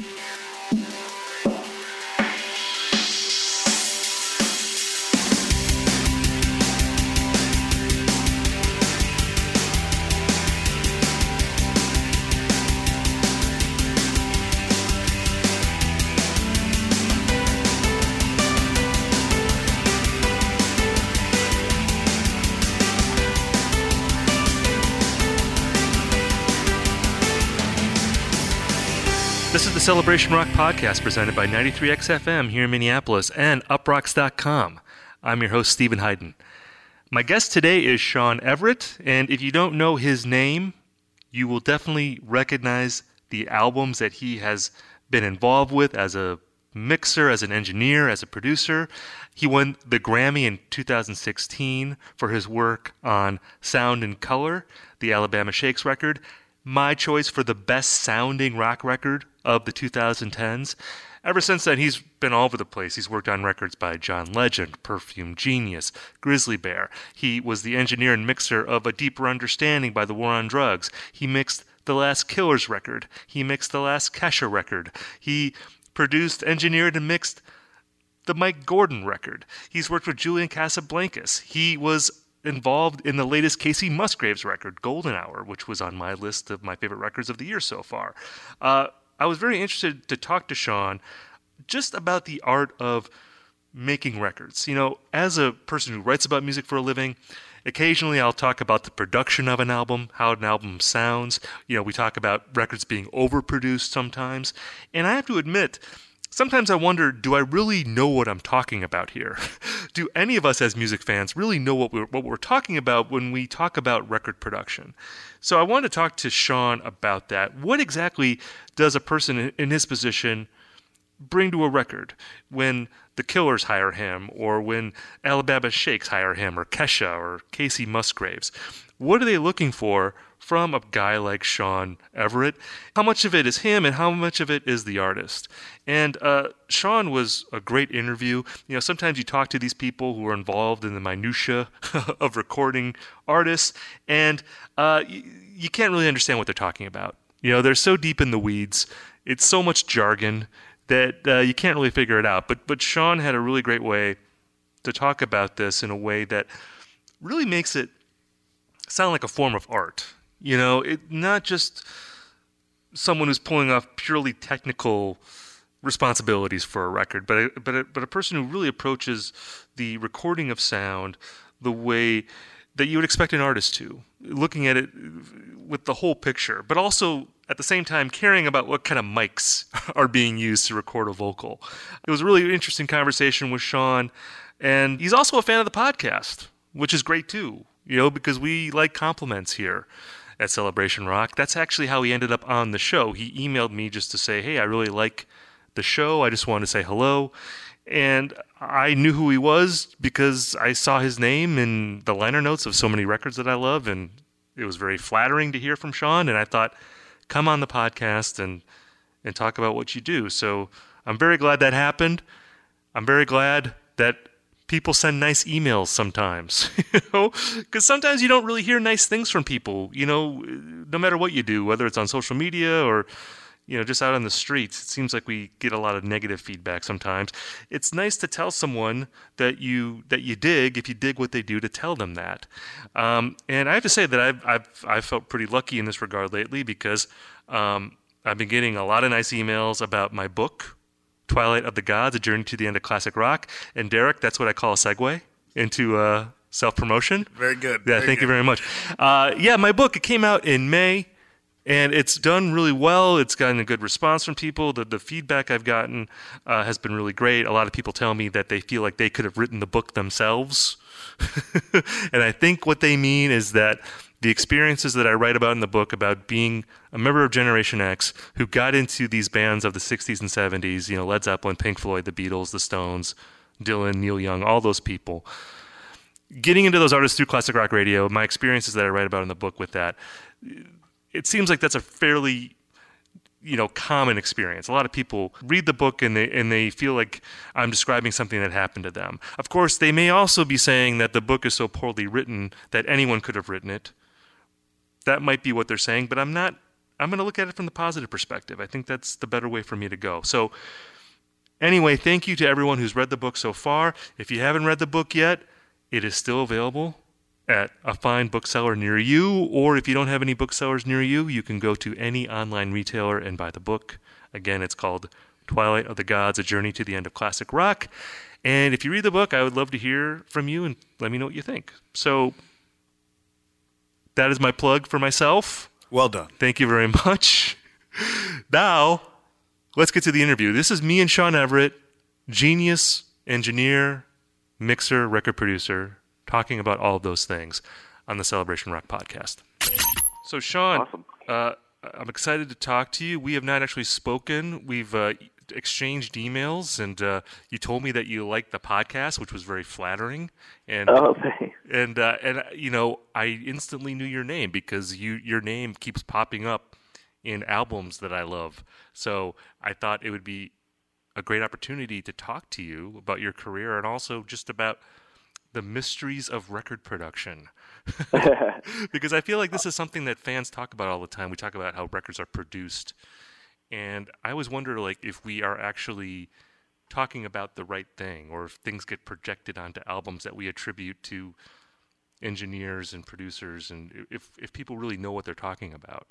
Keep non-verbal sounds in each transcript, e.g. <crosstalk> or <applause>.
This Celebration Rock podcast presented by 93XFM here in Minneapolis and uproxx.com. I'm your host, Steven Hyden. My guest today is Shawn Everett, and if you don't know his name, you will definitely recognize the albums that he has been involved with as a mixer, as an engineer, as a producer. He won the Grammy in 2016 for his work on Sound and Color, the Alabama Shakes record. My choice for the best sounding rock record of the 2010s. Ever since then, he's been all over the place. He's worked on records by John Legend, Perfume Genius, Grizzly Bear. He was the engineer and mixer of A Deeper Understanding by the War on Drugs. He mixed the last Killers record. He mixed the last Kesha record. He produced, engineered, and mixed the Mike Gordon record. He's worked with Julian Casablancas. He was involved in the latest Kacey Musgraves record, Golden Hour, which was on my list of my favorite records of the year so far. Uh, I was very interested to talk to Shawn just about the art of making records. You know, as a person who writes about music for a living, occasionally I'll talk about the production of an album, how an album sounds. You know, we talk about records being overproduced sometimes. And I have to admit, sometimes I wonder do I really know what I'm talking about here? <laughs> do any of us as music fans really know what we're, what we're talking about when we talk about record production? So I wanted to talk to Shawn about that. What exactly does a person in his position bring to a record when the Killers hire him, or when Alabama Shakes hire him, or Kesha, or Kacey Musgraves? What are they looking for from a guy like Shawn Everett? How much of it is him, and how much of it is the artist? And uh, Shawn was a great interview. You know, sometimes you talk to these people who are involved in the minutia <laughs> of recording artists, and uh, you, you can't really understand what they're talking about. You know, they're so deep in the weeds. It's so much jargon that uh, you can't really figure it out. But but Shawn had a really great way to talk about this in a way that really makes it sound like a form of art. You know, it not just someone who's pulling off purely technical responsibilities for a record, but a, but a, but a person who really approaches the recording of sound the way that you would expect an artist to, looking at it with the whole picture, but also at the same time caring about what kind of mics <laughs> are being used to record a vocal. It was a really interesting conversation with Shawn, and he's also a fan of the podcast, which is great too, you know, because we like compliments here at Celebration Rock. That's actually how he ended up on the show. He emailed me just to say, hey, I really like the show. I just wanted to say hello. And I knew who he was because I saw his name in the liner notes of so many records that I love. And it was very flattering to hear from Shawn. And I thought, come on the podcast and, and talk about what you do. So I'm very glad that happened. I'm very glad that people send nice emails sometimes, <laughs> you know, because sometimes you don't really hear nice things from people, you know, no matter what you do, whether it's on social media or you know, just out on the streets, it seems like we get a lot of negative feedback sometimes. It's nice to tell someone that you that you dig if you dig what they do to tell them that. Um, and I have to say that I've I've I've felt pretty lucky in this regard lately because um, I've been getting a lot of nice emails about my book, Twilight of the Gods: A Journey to the End of Classic Rock. And Derek, that's what I call a segue into uh, self promotion. Very good. Yeah, Very thank good. you very much. Uh, yeah, my book it came out in May and it's done really well. It's gotten a good response from people. The, the feedback I've gotten uh, has been really great. A lot of people tell me that they feel like they could have written the book themselves. <laughs> and I think what they mean is that the experiences that I write about in the book about being a member of Generation X who got into these bands of the 60s and 70s, you know, Led Zeppelin, Pink Floyd, the Beatles, the Stones, Dylan, Neil Young, all those people. Getting into those artists through classic rock radio, my experiences that I write about in the book with that, it seems like that's a fairly you know common experience. A lot of people read the book and they and they feel like I'm describing something that happened to them. Of course, they may also be saying that the book is so poorly written that anyone could have written it. That might be what they're saying, but I'm not I'm going to look at it from the positive perspective. I think that's the better way for me to go. So, anyway, thank you to everyone who's read the book so far. If you haven't read the book yet, it is still available at a fine bookseller near you, or if you don't have any booksellers near you, you can go to any online retailer and buy the book. Again, it's called Twilight of the Gods A Journey to the End of Classic Rock. And if you read the book, I would love to hear from you and let me know what you think. So that is my plug for myself. Well done. Thank you very much. now, let's get to the interview. This is me and Shawn Everett, genius, engineer, mixer, record producer, talking about all of those things on the Celebration Rock podcast. So, Shawn, Awesome. uh, I'm excited to talk to you. We have not actually spoken. We've uh, exchanged emails, and uh, you told me that you liked the podcast, which was very flattering. And Oh, <laughs> thanks. and uh, and uh, you know, I instantly knew your name because you your name keeps popping up in albums that I love. So I thought it would be a great opportunity to talk to you about your career and also just about the mysteries of record production. <laughs> <laughs> because I feel like this is something that fans talk about all the time. We talk about how records are produced. And I always wonder like if we are actually talking about the right thing or if things get projected onto albums that we attribute to engineers and producers and if if people really know what they're talking about.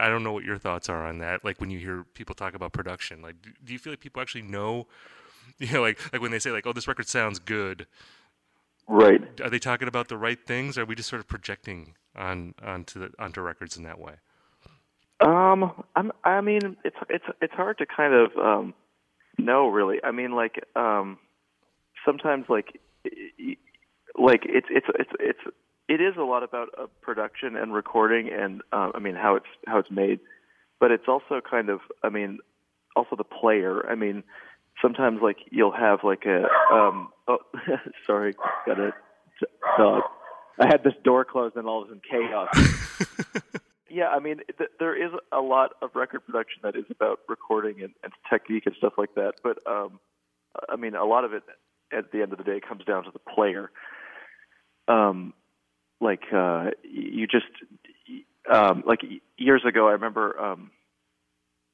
I don't know what your thoughts are on that. Like when you hear people talk about production, like do, do you feel like people actually know <laughs> you know like like when they say like oh this record sounds good, Right. are they talking about the right things or are we just sort of projecting on onto the onto records in that way? Um, I'm. I mean, it's it's it's hard to kind of um, know really. I mean, like um, sometimes like like it's it's it's it's it is a lot about uh, production and recording and uh, I mean how it's how it's made, but it's also kind of I mean also the player. I mean sometimes like you'll have like a um oh <laughs> sorry got a dog. I had this door closed and all of a sudden chaos. <laughs> Yeah, I mean, th- there is a lot of record production that is about recording and, and technique and stuff like that. But um, I mean, a lot of it at the end of the day comes down to the player. Um, like uh, you just um, like years ago, I remember um,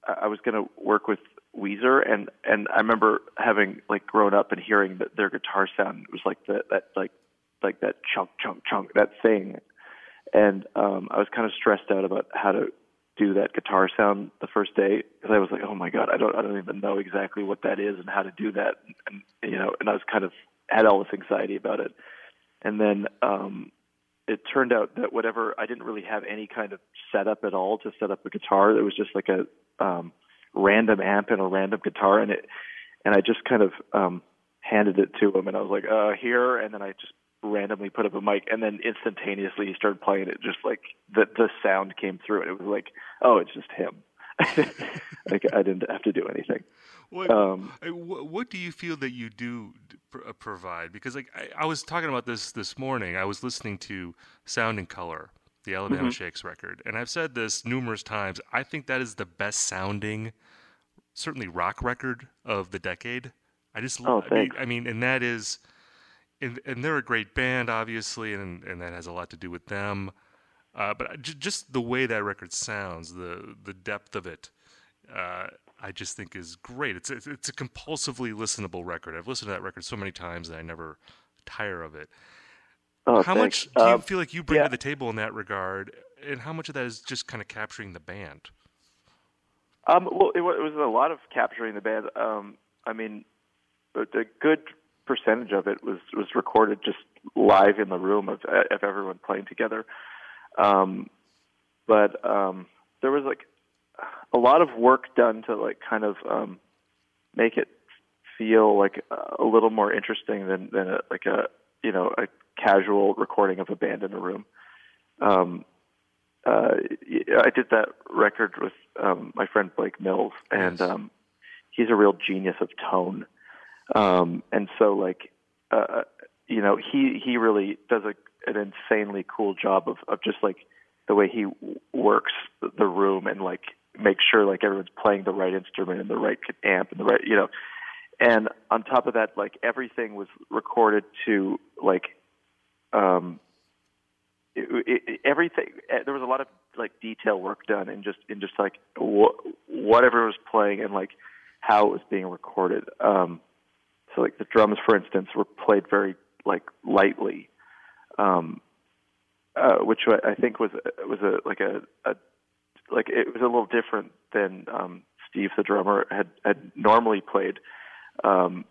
I was going to work with Weezer, and and I remember having like grown up and hearing that their guitar sound was like that that like like that chunk chunk chunk that thing and um, I was kind of stressed out about how to do that guitar sound the first day because I was like, oh my god, I don't, I don't even know exactly what that is and how to do that, and, you know, and I was kind of had all this anxiety about it, and then um, it turned out that whatever I didn't really have any kind of setup at all to set up a guitar. It was just like a um, random amp and a random guitar, and it, and I just kind of um, handed it to him, and I was like, uh, here, and then I just randomly put up a mic and then instantaneously he started playing it just like the the sound came through it. It was like, oh, it's just him. <laughs> like I didn't have to do anything. What, Um, what do you feel that you do uh, provide? Because like I, I was talking about this this morning. I was listening to Sound and Color, the Alabama Shakes record, and I've said this numerous times. I think that is the best sounding, certainly rock record of the decade. I just Oh, I mean. I mean, and that is, and, and they're a great band, obviously, and and that has a lot to do with them. Uh, but ju- just the way that record sounds, the the depth of it, uh, I just think is great. It's, it's it's a compulsively listenable record. I've listened to that record so many times that I never tire of it. oh, how thanks. much do you Um, feel like you bring yeah. to the table in that regard, and how much of that is just kind of capturing the band? Um, well, it, wa- it was a lot of capturing the band. Um, I mean, a good percentage of it was was recorded just live in the room of of everyone playing together. Um, but um, there was like a lot of work done to like kind of um, make it feel like a little more interesting than than a, like a you know a casual recording of a band in a room. Um, uh, I did that record with um, my friend Blake Mills, and um, he's a real genius of tone. Um, and so, like, uh, you know, he he really does a, an insanely cool job of of just like the way he works the- room and like make sure like everyone's playing the right instrument and the right amp and the right you know. And on top of that, like everything was recorded to like um, it, it, everything. eh, There was a lot of like detail work done in just in just like wh- whatever was playing and like how it was being recorded. Um, so like the drums, for instance, were played very like lightly, um, uh, which I think was was a like a, a like it was a little different than um, Steve, the drummer, had had normally played. Um,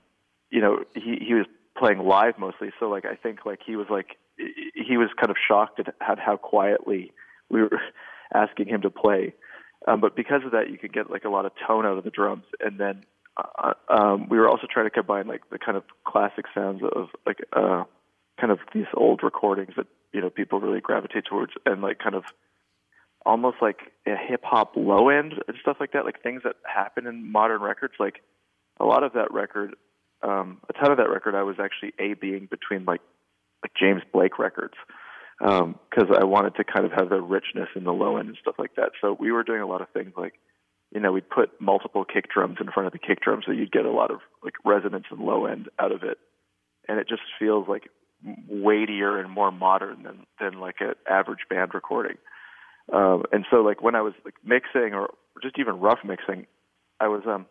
you know, he he was playing live mostly, so like I think like he was like he was kind of shocked at, at how quietly we were <laughs> asking him to play. Um, but because of that, you could get like a lot of tone out of the drums, and then uh, um, we were also trying to combine like the kind of classic sounds of like uh, kind of these old recordings that you know people really gravitate towards, and like kind of almost like a hip hop low end and stuff like that, like things that happen in modern records. Like a lot of that record, um, a ton of that record, I was actually a being between like like James Blake records because I wanted to kind of have the richness in the low end and stuff like that. So we were doing a lot of things like, you know, we'd put multiple kick drums in front of the kick drum so you'd get a lot of like resonance and low end out of it, and it just feels like weightier and more modern than than like an average band recording. Um, and so like when I was like mixing or just even rough mixing, I was um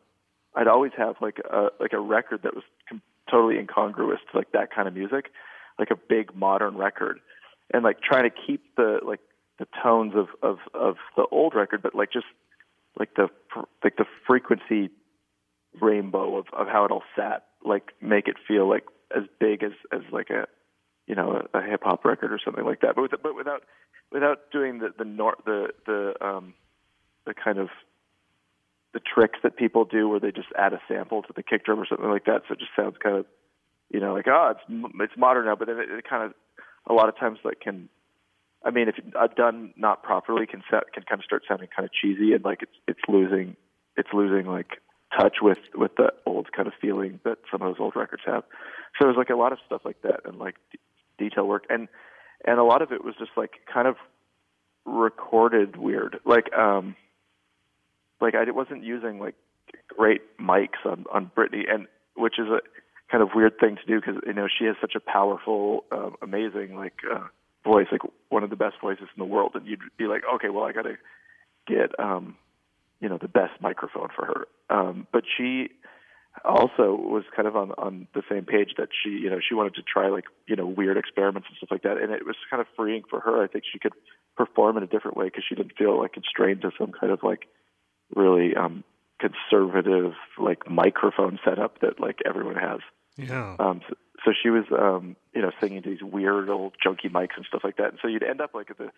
I'd always have like a like a record that was com- totally incongruous to like that kind of music, like a big modern record, and like trying to keep the like the tones of of of the old record, but like just like the like the frequency rainbow of of how it all sat, like make it feel like as big as as like a you know a, a hip hop record or something like that, but with, but without without doing the the nor- the the um the kind of the tricks that people do where they just add a sample to the kick drum or something like that. So it just sounds kind of you know like oh it's it's modern now but then it, it kind of a lot of times like can I mean if done not properly can set, can kind of start sounding kind of cheesy and like it's it's losing it's losing like touch with with the old kind of feeling that some of those old records have. So there's like a lot of stuff like that and like d- detail work. And and a lot of it was just like kind of recorded weird. Like um like I wasn't using like great mics on on Brittany, and which is a kind of weird thing to do because you know she has such a powerful, um, amazing like uh, voice, like one of the best voices in the world, and you'd be like, okay, well I got to get um, you know the best microphone for her. Um, but she also was kind of on on the same page that she you know she wanted to try like you know weird experiments and stuff like that, and it was kind of freeing for her. I think she could perform in a different way because she didn't feel like constrained to some kind of like really um conservative like microphone setup that like everyone has. Yeah. Um so, so she was um you know singing to these weird old junky mics and stuff like that. And so you'd end up like at the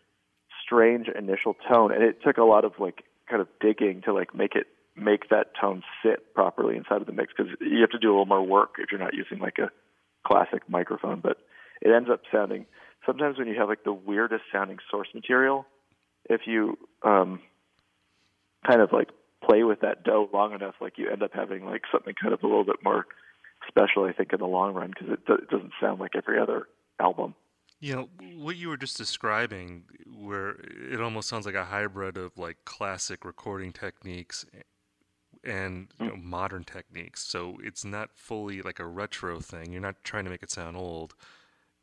strange initial tone. And it took a lot of like kind of digging to like make it make that tone sit properly inside of the mix. Because you have to do a little more work if you're not using like a classic microphone. But it ends up sounding sometimes when you have like the weirdest sounding source material if you um kind of like play with that dough long enough, like you end up having like something kind of a little bit more special, I think, in the long run because it, it doesn't sound like every other album. You know, what you were just describing, where it almost sounds like a hybrid of like classic recording techniques and you know, modern techniques. So it's not fully like a retro thing. You're not trying to make it sound old.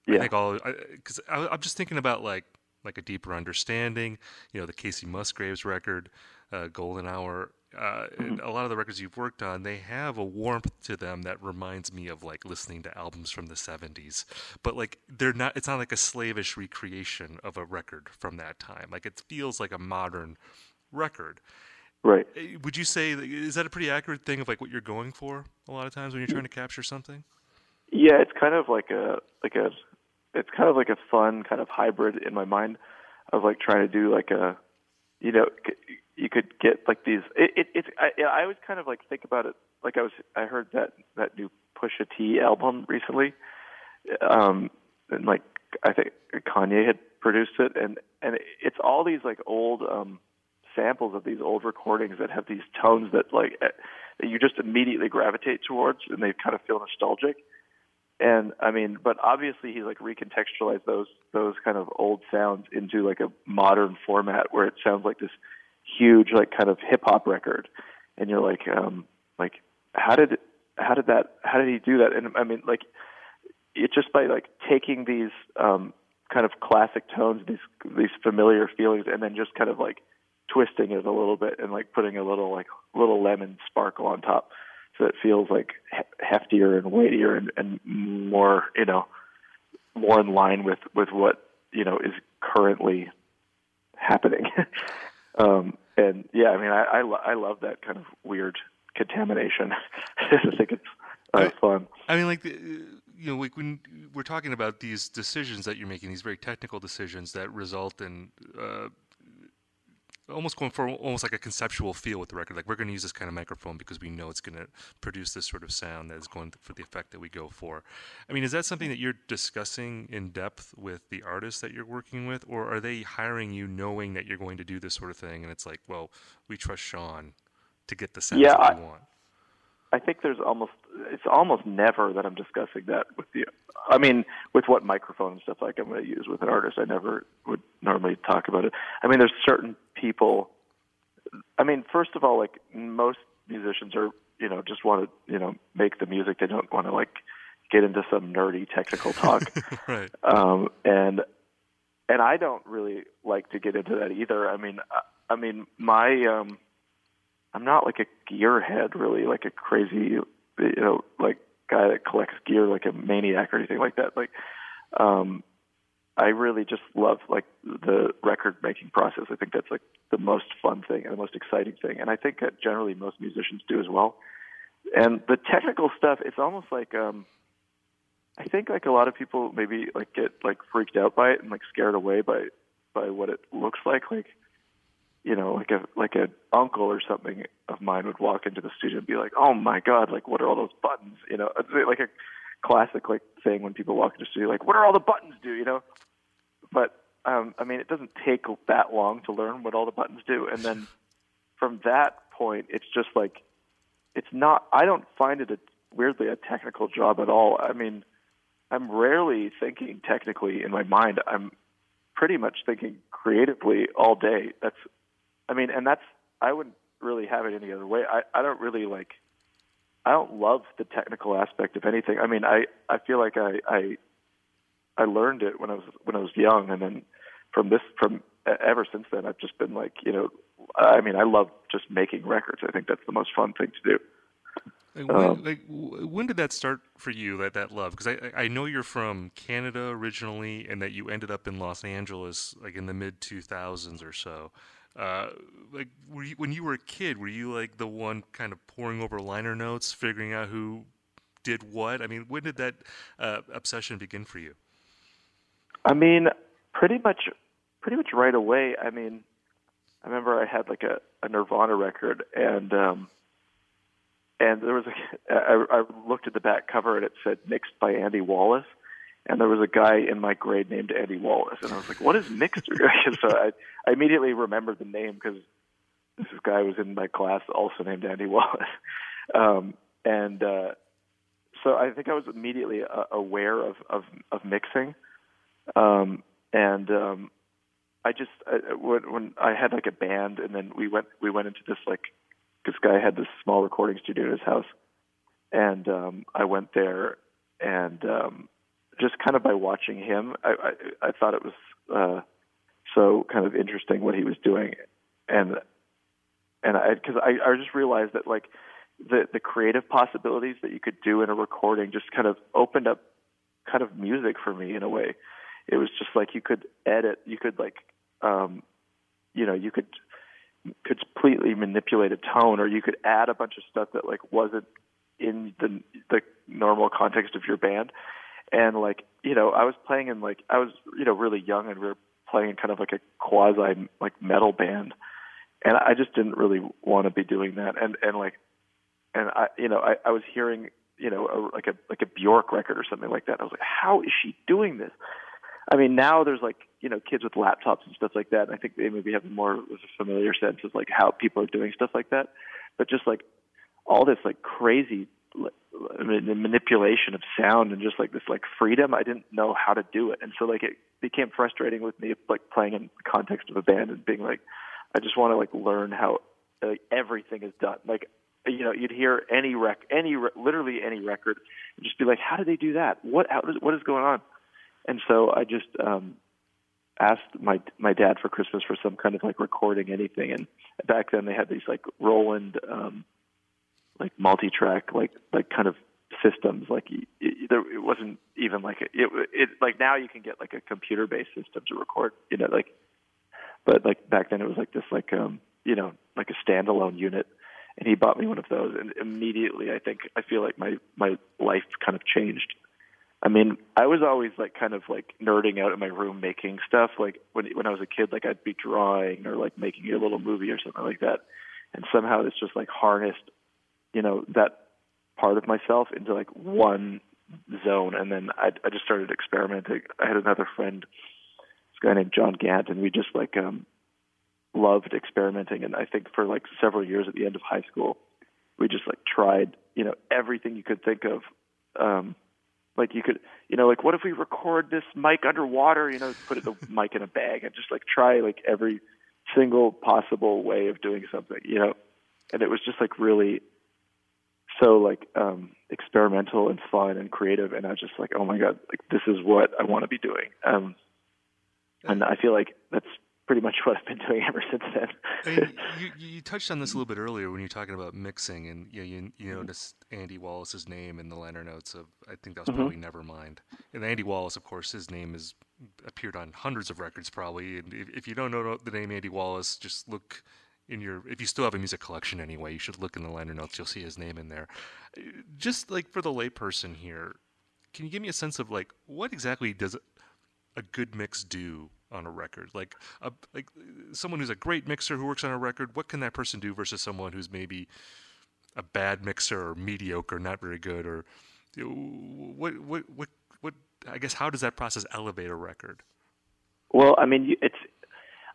I Yeah. think all because I, I'm just thinking about like like a deeper understanding. You know, the Kacey Musgraves record, uh, Golden Hour. Uh, and a lot of the records you've worked on, they have a warmth to them that reminds me of like listening to albums from the '70s. But like they're not. It's not like a slavish recreation of a record from that time. Like it feels like a modern record. Right. Eh, Would you say is that a pretty accurate thing of like what you're going for a lot of times when you're trying to capture something? Yeah, it's kind of like a like a it's kind of like a fun kind of hybrid in my mind of like trying to do like a you know you could get like these it, it it's I, I always kind of like think about it like I was I heard that that new Pusha T album recently um and like I think Kanye had produced it and and it's all these like old um samples of these old recordings that have these tones that like eh, that you just immediately gravitate towards and they kind of feel nostalgic. And I mean, but obviously he's like recontextualized those those kind of old sounds into like a modern format where it sounds like this huge like kind of hip hop record, and you're like, um, like how did how did that how did he do that? And I mean, like it's just by like taking these um, kind of classic tones, these these familiar feelings, and then just kind of like twisting it a little bit and like putting a little like little lemon sparkle on top, so it feels like he- heftier and weightier and, and more you know more in line with with what you know is currently happening. <laughs> um, and yeah, I mean, I I, lo- I love that kind of weird contamination. <laughs> I think it's uh, fun. I mean, like the, you know, like when we're talking about these decisions that you're making, these very technical decisions that result in uh, almost going for almost like a conceptual feel with the record. Like we're going to use this kind of microphone because we know it's going to produce this sort of sound that is going for the effect that we go for. I mean, is that something that you're discussing in depth with the artists that you're working with, or are they hiring you knowing that you're going to do this sort of thing, and it's like, well, we trust Shawn to get the sound yeah, that I, we want? I think there's almost it's almost never that I'm discussing that with you. I mean, with what microphone and stuff like I'm going to use with an artist, I never would normally talk about it. I mean, there's certain people. I mean, first of all, like most musicians are, you know, just want to, you know, make the music. They don't want to like get into some nerdy technical talk. <laughs> right. Um, and and I don't really like to get into that either. I mean, I, I mean, my um, I'm not like a gearhead really, like a crazy, you know, like guy that collects gear like a maniac or anything like that. Like, um, I really just love like the record making process. I think that's like the most fun thing and the most exciting thing, and I think that generally most musicians do as well. And the technical stuff, it's almost like um, I think like a lot of people maybe like get like freaked out by it and like scared away by by what it looks like. Like you know, like a like a uncle or something of mine would walk into the studio and be like, "Oh my god, like what are all those buttons?" You know, it's like a classic like thing when people walk into the studio, like, "What are all the buttons do?" You know, but um, I mean, it doesn't take that long to learn what all the buttons do, and then from that point, it's just like it's not. I don't find it a, weirdly a technical job at all. I mean, I'm rarely thinking technically in my mind. I'm pretty much thinking creatively all day. That's, I mean, and that's I wouldn't really have it any other way. I I don't really like. I don't love the technical aspect of anything. I mean, I I feel like I I I learned it when I was when I was young, and then from this from ever since then, I've just been like, you know, I mean, I love just making records. I think that's the most fun thing to do. Like when, um, like, when did that start for you? That that love? Because I I know you're from Canada originally, and that you ended up in Los Angeles like in the mid 2000s or so. Uh, like, were you, when you were a kid, were you like the one kind of poring over liner notes, figuring out who did what? I mean, when did that uh, obsession begin for you? I mean, pretty much, pretty much right away. I mean, I remember I had like a, a Nirvana record, and um, and there was a. <laughs> I, I looked at the back cover, and it said mixed by Andy Wallace, and there was a guy in my grade named Andy Wallace, and I was like, "What is mixed?" <laughs> so I, I immediately remembered the name because this guy was in my class, also named Andy Wallace, <laughs> um, and uh, so I think I was immediately uh, aware of of, of mixing. Um, and um, I just I, when, when I had like a band, and then we went we went into this like this guy had this small recording studio in his house, and um, I went there, and um, just kind of by watching him, I I, I thought it was uh, so kind of interesting what he was doing, and and I because I I just realized that like the the creative possibilities that you could do in a recording just kind of opened up kind of music for me in a way it was just like you could edit, you could like, um, you know, you could could completely manipulate a tone, or you could add a bunch of stuff that like wasn't in the the normal context of your band. And like, you know, I was playing in like I was, you know, really young, and we were playing in kind of like a quasi like metal band, and I just didn't really want to be doing that. And and like, and I, you know, I, I was hearing, you know, a, like a like a Bjork record or something like that. I was like, how is she doing this? I mean, now there's like you know kids with laptops and stuff like that. And I think they maybe have more of a familiar sense of like how people are doing stuff like that. But just like all this like crazy the manipulation of sound and just like this like freedom, I didn't know how to do it, and so like it became frustrating with me like playing in the context of a band and being like, I just want to like learn how like, everything is done. Like you know, you'd hear any rec, any literally any record, and just be like, how did they do that? What how, what is going on? And so I just, um, asked my my dad for Christmas for some kind of like recording anything, and back then they had these like Roland um, like multi-track like like kind of systems. Like it, it wasn't even like a, it it like now you can get like a computer-based system to record, you know, like but like back then it was like this like um you know like a standalone unit and he bought me one of those and immediately i think i feel like my my life kind of changed i mean i was always like kind of like nerding out in my room making stuff like when when i was a kid like i'd be drawing or like making a little movie or something like that and somehow it's just like harnessed you know that part of myself into like one zone and then i i just started experimenting i had another friend this guy named John Gant, and we just like um, loved experimenting. And I think for like several years at the end of high school, we just like tried, you know, everything you could think of. Um, like you could, you know, like what if we record this mic underwater? You know, put the <laughs> mic in a bag and just like try like every single possible way of doing something, you know. And it was just like really so like um experimental and fun and creative and I was just like, oh my god, like this is what I want to be doing. Um and I feel like that's pretty much <laughs> what I've been doing ever since then. You, you touched on this a little bit earlier when you were talking about mixing, and you you, you mm-hmm. noticed Andy Wallace's name in the liner notes of I think that was mm-hmm. probably mm-hmm. Nevermind. And Andy Wallace, of course, his name has appeared on hundreds of records probably. And if, if you don't know the name Andy Wallace, just look in your if you still have a music collection anyway, you should look in the liner notes. You'll see his name in there. Just like for the layperson here, can you give me a sense of like what exactly does a good mix do on a record? Like a, like someone who's a great mixer who works on a record, what can that person do versus someone who's maybe a bad mixer or mediocre, not very good, or you know, what what what what? I guess how does that process elevate a record? Well, I mean, it's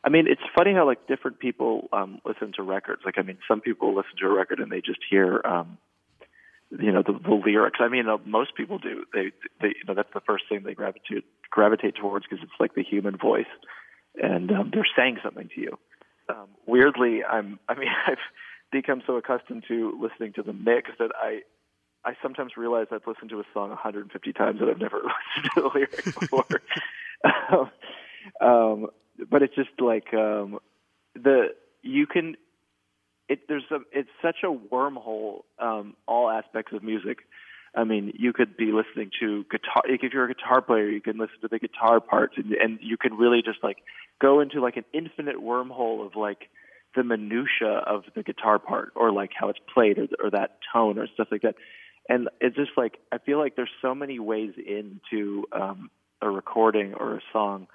I mean, it's funny how like different people um, listen to records. Like, I mean, some people listen to a record and they just hear, um, you know, the, the lyrics. I mean, uh, most people do. They, they, you know, that's the first thing they gravitate gravitate towards because it's like the human voice, and um, they're saying something to you. Um, weirdly, I'm. I mean, <laughs> I've become so accustomed to listening to the mix that I, I sometimes realize I've listened to a song 150 times and I've never <laughs> listened to the lyric before. <laughs> um, um, but it's just like um, the you can. It, there's a, it's such a wormhole. Um, all aspects of music I mean, you could be listening to guitar. If you're a guitar player, you can listen to the guitar parts, and, and you can really just like go into like an infinite wormhole of like the minutia of the guitar part, or like how it's played, or, or that tone, or stuff like that. And it's just like I feel like there's so many ways into um, a recording or a song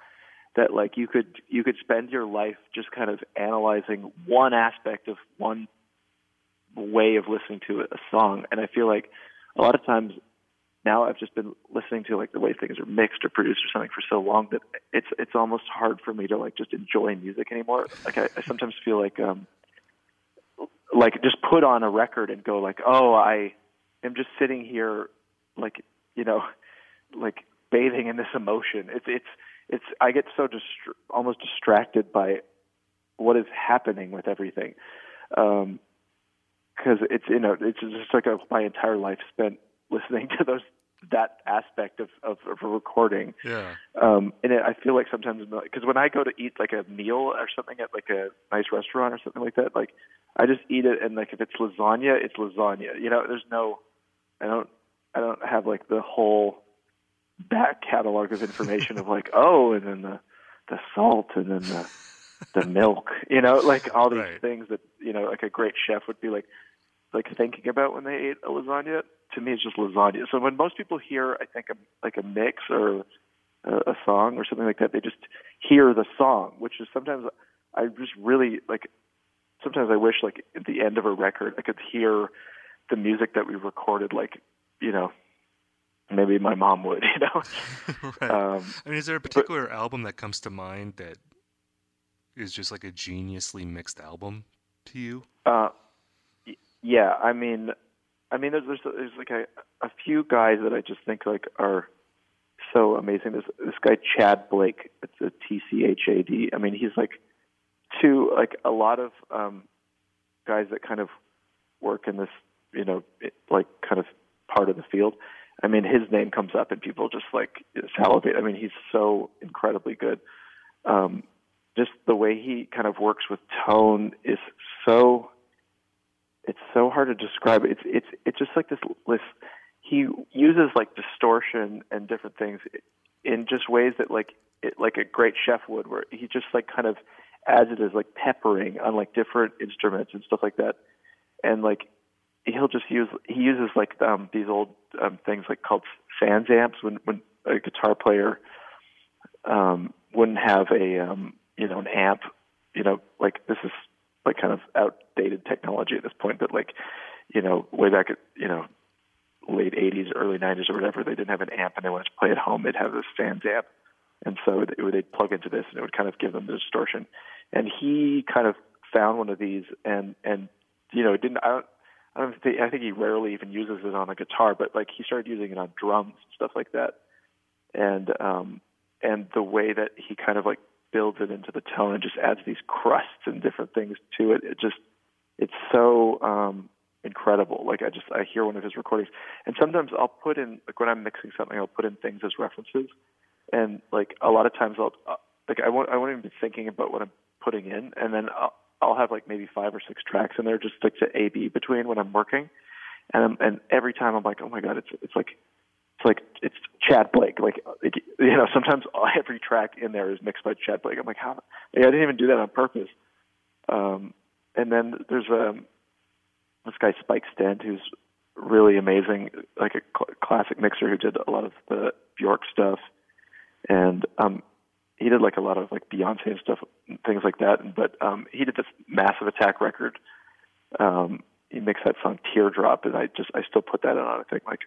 that like you could you could spend your life just kind of analyzing one aspect of one way of listening to a song, and I feel like a lot of times now I've just been listening to like the way things are mixed or produced or something for so long that it's it's almost hard for me to like just enjoy music anymore. Like I, I sometimes feel like um like just put on a record and go like, oh, I am just sitting here like you know like bathing in this emotion. It's it's it's I get so distra- almost distracted by what is happening with everything. Um because it's you know it's just like a, my entire life spent <laughs> listening to those that aspect of of, of a recording. Yeah. Um, and it, I feel like sometimes because when I go to eat like a meal or something at like a nice restaurant or something like that, like I just eat it and like if it's lasagna, it's lasagna. You know, there's no, I don't, I don't have like the whole back catalog of information of like oh and then the the salt and then the the <laughs> milk, you know, like all these right. things that you know, like a great chef would be like, like thinking about when they ate a lasagna. To me, it's just lasagna. So when most people hear, I think, a, like a mix or a, a song or something like that, they just hear the song, which is sometimes I just really like. Sometimes I wish, like at the end of a record, I could hear the music that we recorded, like you know, maybe my mom would, <laughs> you know. <laughs> right. Um, I mean, is there a particular but, album that comes to mind that is just like a geniusly mixed album to you? Uh, yeah, I mean, I mean, there's there's, there's like a, a few guys that I just think like are so amazing. This this guy Tchad Blake, it's a T C H A D. I mean, he's like two like a lot of um guys that kind of work in this, you know, like kind of part of the field. I mean, his name comes up and people just like salivate. I mean, he's so incredibly good. um, just the way he kind of works with tone is so it's so hard to describe. It's it's it's just like this this he uses like distortion and different things in just ways that like it, like a great chef would, where he just like kind of adds it as like peppering on like different instruments and stuff like that, and like he'll just use he uses like um these old um things like called SansAmps when when a guitar player um wouldn't have a um you know an amp you know like this is like kind of outdated technology at this point but like you know way back at you know late 80s early 90s or whatever they didn't have an amp and they wanted to play at home they'd have this SansAmp. And so it, they'd plug into this and it would kind of give them the distortion. And he kind of found one of these and and you know it didn't I don't I don't think I think he rarely even uses it on a guitar, but like he started using it on drums and stuff like that. And um and the way that he kind of like builds it into the tone and just adds these crusts and different things to it, it just it's so um incredible. Like I just I hear one of his recordings and sometimes I'll put in like when I'm mixing something I'll put in things as references and like a lot of times I'll uh, like I won't I won't even be thinking about what I'm putting in and then I'll I'll have like maybe five or six tracks in there just like to A B between when I'm working, and I'm, and every time I'm like, oh my god, it's it's like it's like it's Tchad Blake. Like, you know, sometimes <laughs> every track in there is mixed by Tchad Blake. I'm like, how? I didn't even do that on purpose. Um, and then there's um, this guy Spike Stent who's really amazing, like a cl- classic mixer who did a lot of the Bjork stuff, and um, he did like a lot of like Beyonce and stuff, things like that. But um, he did this Massive Attack record. Um, he mixed that song Teardrop, and I just I still put that on. I think like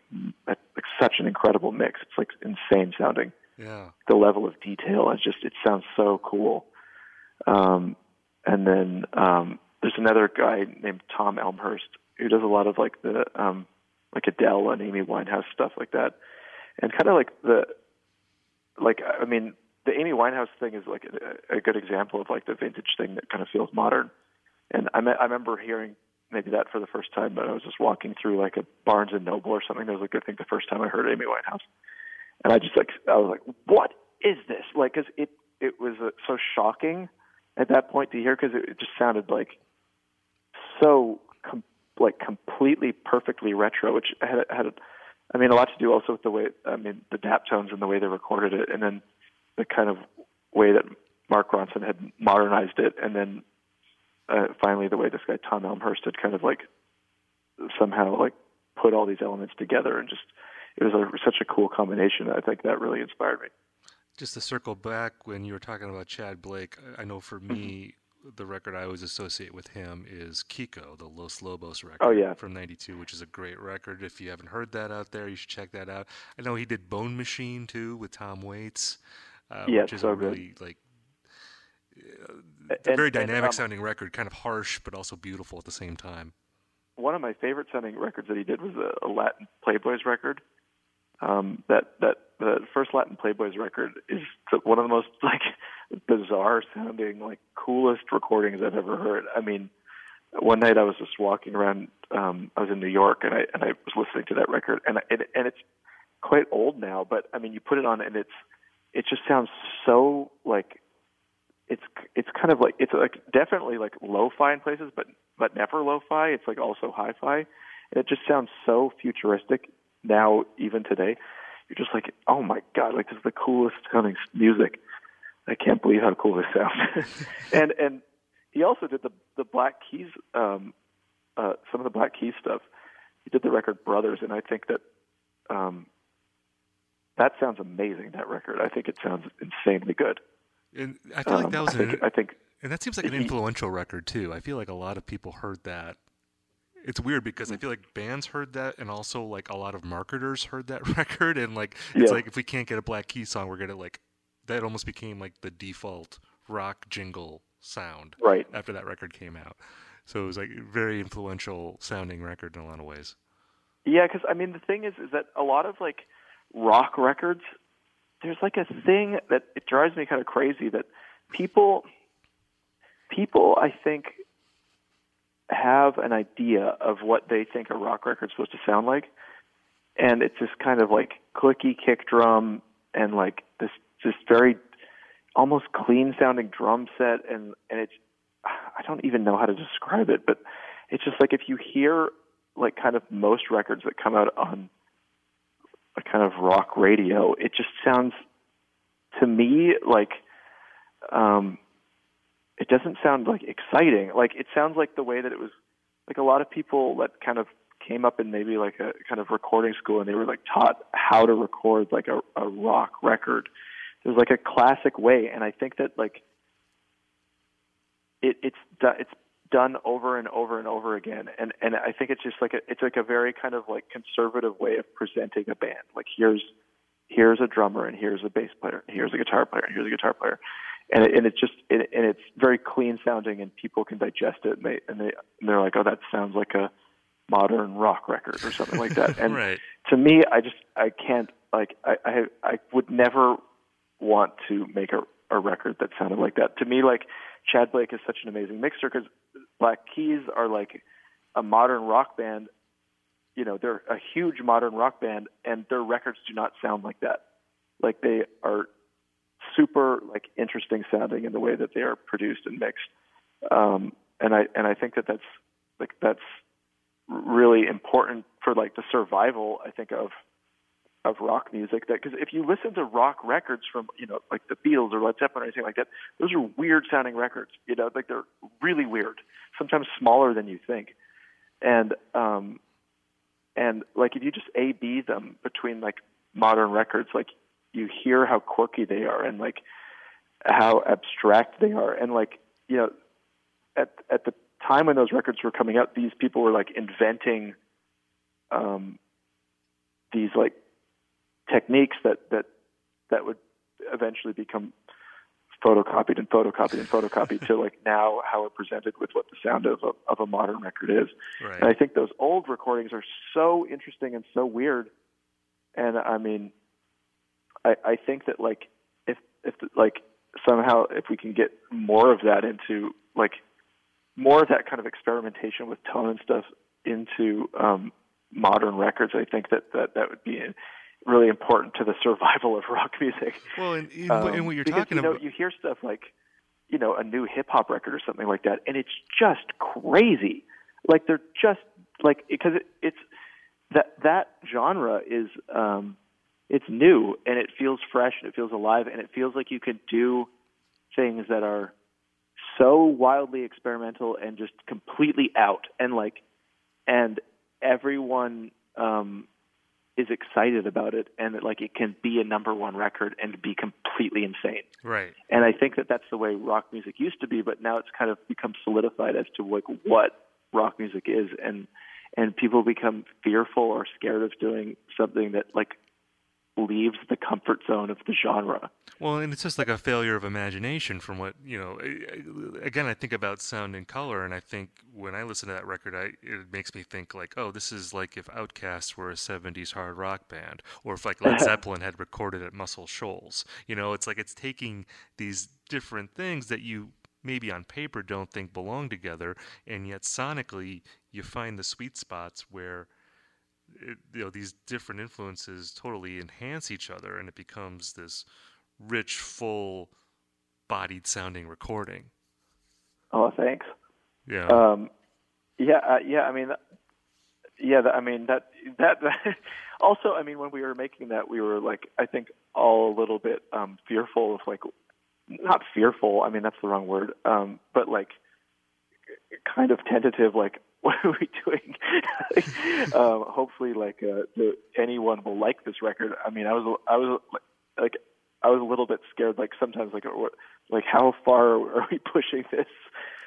that's like such an incredible mix. It's like insane sounding. Yeah. The level of detail is just it sounds so cool. Um, and then um, there's another guy named Tom Elmhirst who does a lot of like the um, like Adele and Amy Winehouse stuff like that, and kind of like the like I mean the Amy Winehouse thing is like a, a good example of like the vintage thing that kind of feels modern. And I, me- I remember hearing maybe that for the first time, but I was just walking through like a Barnes and Noble or something. That was like I think the first time I heard Amy Winehouse, and I just like I was like, what is this? Like, cause it it was uh, so shocking at that point to hear because it, it just sounded like so com- like completely perfectly retro, which had had. I mean, a lot to do also with the way I mean the Daptones and the way they recorded it, and then the kind of way that Mark Ronson had modernized it, and then uh, finally the way this guy Tom Elmhirst had kind of like somehow like put all these elements together, and just it was a, such a cool combination. I think that really inspired me. Just to circle back when you were talking about Tchad Blake, I know for me. the record I always associate with him is Kiko, the Los Lobos record oh, yeah. from 92, which is a great record. If you haven't heard that out there, you should check that out. I know he did Bone Machine too with Tom Waits uh, yeah, which is so a really good. like And- very and, dynamic um, sounding record, kind of harsh but also beautiful at the same time. one of my favorite sounding records that he did was a, a Latin Playboys record. Um, that that the first Latin Playboys record is one of the most <laughs> like bizarre sounding, like coolest recordings I've ever heard. I mean, one night I was just walking around. Um, I was in New York and I and I was listening to that record, and and and it's quite old now, but I mean, you put it on and it's it just sounds so like it's it's kind of like it's like definitely like lo-fi in places, but but never lo-fi. It's like also hi-fi, and it just sounds so futuristic now, even today. You're just like, oh my god, like this is the coolest sounding music. I can't believe how cool this sounds. <laughs> and and he also did the the Black Keys, um, uh, some of the Black Keys stuff. He did the record Brothers, and I think that um, that sounds amazing. That record, I think it sounds insanely good. And I feel like Um, that was I think, an, I think and that seems like an influential record too. I feel like a lot of people heard that. It's weird because I feel like bands heard that, and also like a lot of marketers heard that <laughs> record, and like it's Yeah. like if we can't get a Black Keys song, we're gonna like that almost became like the default rock jingle sound right. after that record came out. So it was like a very influential sounding record in a lot of ways. Yeah, because I mean the thing is, is that a lot of like rock records, there's like a thing that it drives me kind of crazy that people, people I think have an idea of what they think a rock record's supposed to sound like, and it's this kind of like clicky kick drum and like this just very almost clean sounding drum set. And and it's I don't even know how to describe it, but it's just like if you hear like kind of most records that come out on a kind of rock radio, it just sounds to me like um it doesn't sound like exciting. Like it sounds like the way that it was like a lot of people that kind of came up in maybe like a kind of recording school and they were like taught how to record like a, a rock record. There's like a classic way, and I think that like it, it's it's done over and over and over again, and and I think it's just like a, it's like a very kind of like conservative way of presenting a band. Like here's here's a drummer and here's a bass player, and here's a guitar player and here's a guitar player, and it, and it's just it, and it's very clean sounding and people can digest it and they and they and they're like oh that sounds like a modern rock record or something like that. <laughs> And right. to me, I just I can't like I I, I would never want to make a, a record that sounded like that. To me, like Tchad Blake is such an amazing mixer because Black Keys are like a modern rock band. You know, they're a huge modern rock band, and their records do not sound like that. Like they are super like interesting sounding in the way that they are produced and mixed. Um, and I and I think that that's like that's really important for like the survival I think of of rock music that because if you listen to rock records from you know like the Beatles or Led Zeppelin or anything like that those are weird sounding records you know like they're really weird sometimes smaller than you think. And um and like if you just A B them between like modern records like you hear how quirky they are and like how abstract they are. And like you know at at the time when those records were coming out these people were like inventing um these like techniques that that that would eventually become photocopied and photocopied and photocopied to like now how it presented with what the sound of a, of a modern record is. Right. And I think those old recordings are so interesting and so weird. And I mean, I, I think that like if if like somehow if we can get more of that into like more of that kind of experimentation with tone and stuff into um, modern records, I think that that that would be really important to the survival of rock music. Well, and, and, Um, and what you're because, talking you know, about, you hear stuff like, you know, a new hip hop record or something like that, and it's just crazy. Like they're just like because it, it's that that genre is um, it's new and it feels fresh and it feels alive and it feels like you can do things that are so wildly experimental and just completely out and like and everyone um is excited about it and that like it can be a number one record and be completely insane right? and i think that that's the way rock music used to be but now it's kind of become solidified as to like what rock music is and and people become fearful or scared of doing something that like leaves the comfort zone of the genre Well, and it's just like a failure of imagination from what you know. Again, I think about sound and color, and I think when I listen to that record, I it makes me think like, oh, this is like if Outkast were a '70s hard rock band, or if like Led <laughs> Zeppelin had recorded at Muscle Shoals. You know, it's like it's taking these different things that you maybe on paper don't think belong together, and yet sonically you find the sweet spots where it, you know these different influences totally enhance each other, and it becomes this rich, full bodied sounding recording. oh thanks Yeah. Um, yeah, uh, yeah. I mean, yeah. I mean that that. <laughs> also, I mean, when we were making that, we were like, I think, all a little bit um, fearful of like, not fearful. I mean, that's the wrong word. Um, but like, kind of tentative. Like, <laughs> what are we doing? <laughs> um, hopefully, like, uh, the, anyone will like this record. I mean, I was, I was like, I was a little bit scared. Like sometimes, like, like how far are we <laughs> pushing this?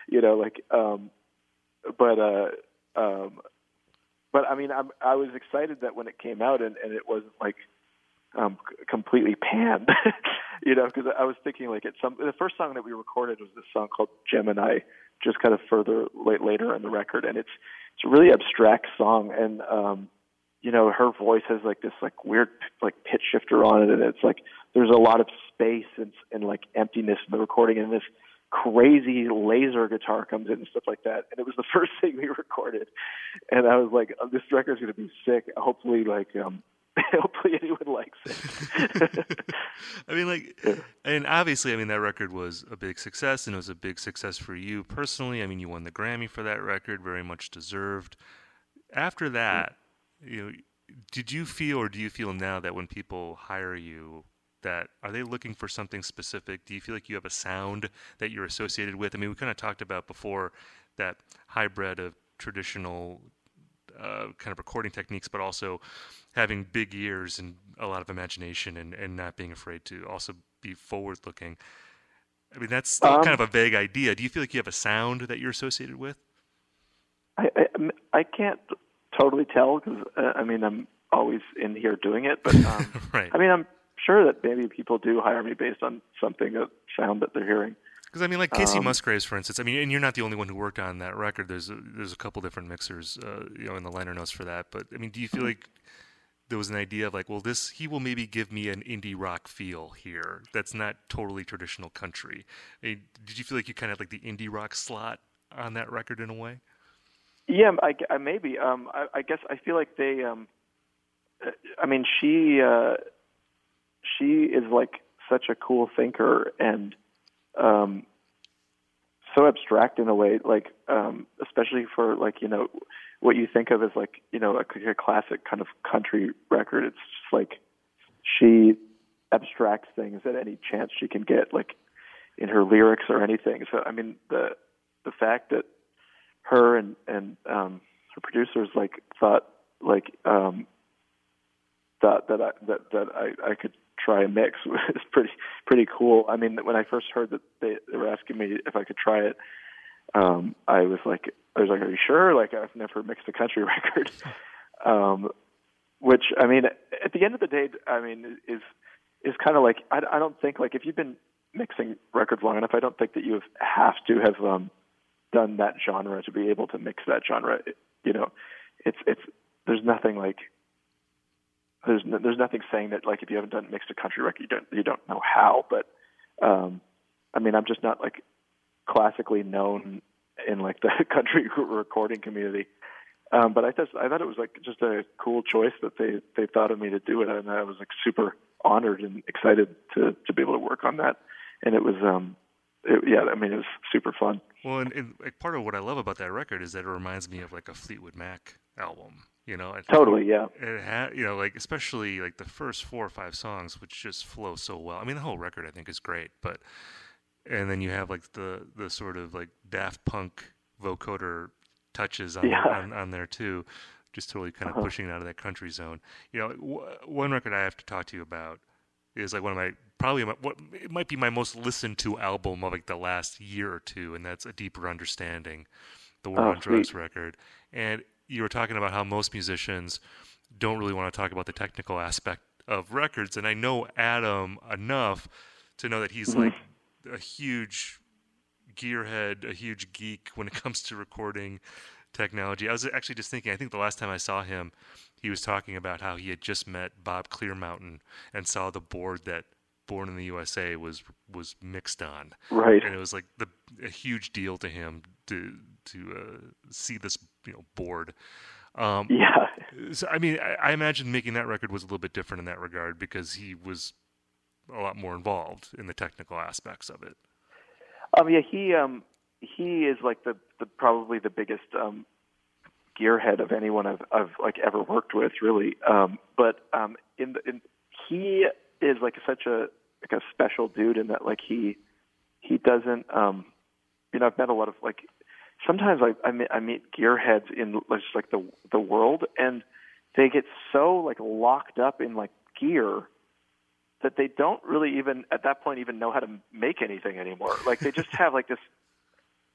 You know, like, um, but uh um but i mean i'm i was excited that when it came out and and it wasn't like um completely panned <laughs> you know because i was thinking like it's some the first song that we recorded was this song called gemini just kind of further late, later in the record and it's it's a really abstract song and um you know her voice has like this like weird like pitch shifter on it and it's like there's a lot of space and and like emptiness in the recording and this crazy laser guitar comes in and stuff like that. And it was the <laughs> first thing we recorded. And I was like, oh, this record's going to be sick. Hopefully, like, um, <laughs> hopefully anyone likes it. <laughs> I mean, like, and obviously, I mean, that record was a big success, and it was a big success for you personally. I mean, you won the Grammy for that record, very much deserved. After that, you know, did you feel, or do you feel now that when people hire you, that are they looking for something specific? Do you feel like you have a sound that you're associated with? I mean, we kind of talked about before that hybrid of traditional uh, kind of recording techniques, but also having big ears and a lot of imagination and, and not being afraid to also be forward looking. I mean, that's um, kind of a vague idea. Do you feel like you have a sound that you're associated with? I I, I can't totally tell because uh, I mean I'm always in here doing it, but um, <laughs> right. I mean I'm sure that maybe people do hire me based on something a sound that they're hearing. Because I mean, like Kacey um, Musgraves, for instance. I mean, and you're not the only one who worked on that record. There's a, there's a couple different mixers, uh, you know, in the liner notes for that. But I mean, do you feel mm-hmm. like there was an idea of like, well, this he will maybe give me an indie rock feel here. That's not totally traditional country. I mean, did you feel like you kind of like the indie rock slot on that record in a way? Yeah, I, I maybe. Um, I, I guess I feel like they. Um, I mean, she uh, she is like such a cool thinker and um, so abstract in a way, like um, especially for like you know what you think of as like you know a, a classic kind of country record. It's just like she abstracts things at any chance she can get, like in her lyrics or anything. So I mean the the fact that her and and um, her producers like thought like um, thought that I that that I I could try a mix <laughs> was pretty pretty cool. I mean, when I first heard that they, they were asking me if I could try it, um, I was like, I was like, "Are you sure?" Like, I've never mixed a country <laughs> record. um, which I mean, at the end of the day, I mean, is is kind of like I, I don't think like if you've been mixing records long enough, I don't think that you have to have um, done that genre to be able to mix that genre. It, You know, it's it's there's nothing like there's no, there's nothing saying that like if you haven't done mixed a country record you don't you don't know how but um i mean i'm just not like classically known in like the <laughs> country recording community. Um but i just i thought it was like just a cool choice that they they thought of me to do it and i was like super honored and excited to to be able to work on that. And it was um it, yeah i mean it was super fun. Well and, and part of what i love about that record is that it reminds me of like a fleetwood mac album you know, it's totally, yeah. It had, you know, like especially like the first four or five songs, which just flow so well. I mean, the whole record I think is great, but and then you have like the the sort of like Daft Punk vocoder touches on yeah. on, on, there too, just totally kind of uh-huh. pushing out of that country zone. You know, w- one record I have to talk to you about is like one of my probably my, what it might be my most listened to album of like the last year or two, and that's a deeper understanding, the War oh, on Drugs record, and you were talking about how most musicians don't really want to talk about the technical aspect of records, and I know Adam enough to know that he's mm-hmm. like a huge gearhead, a huge geek when it <laughs> comes to recording technology. I was actually just thinking, I think the last time I saw him, he was talking about how he had just met Bob Clearmountain and saw the board that Born in the USA was was mixed on. Right. And it was like the a huge deal to him to to uh, see this you know board. Um, yeah. So I mean, I, I, imagine making that record was a little bit different in that regard because he was a lot more involved in the technical aspects of it. Um, yeah, he um, he is like the, the probably the biggest um, gearhead of anyone I've, I've like ever worked with, really. Um, but um, in, the, in he is like such a like a special dude in that like he he doesn't um you know I've met a lot of like sometimes I I meet, I meet gearheads in just like the the world and they get so like locked up in like gear that they don't really even at that point even know how to make anything anymore. Like they just <laughs> have like this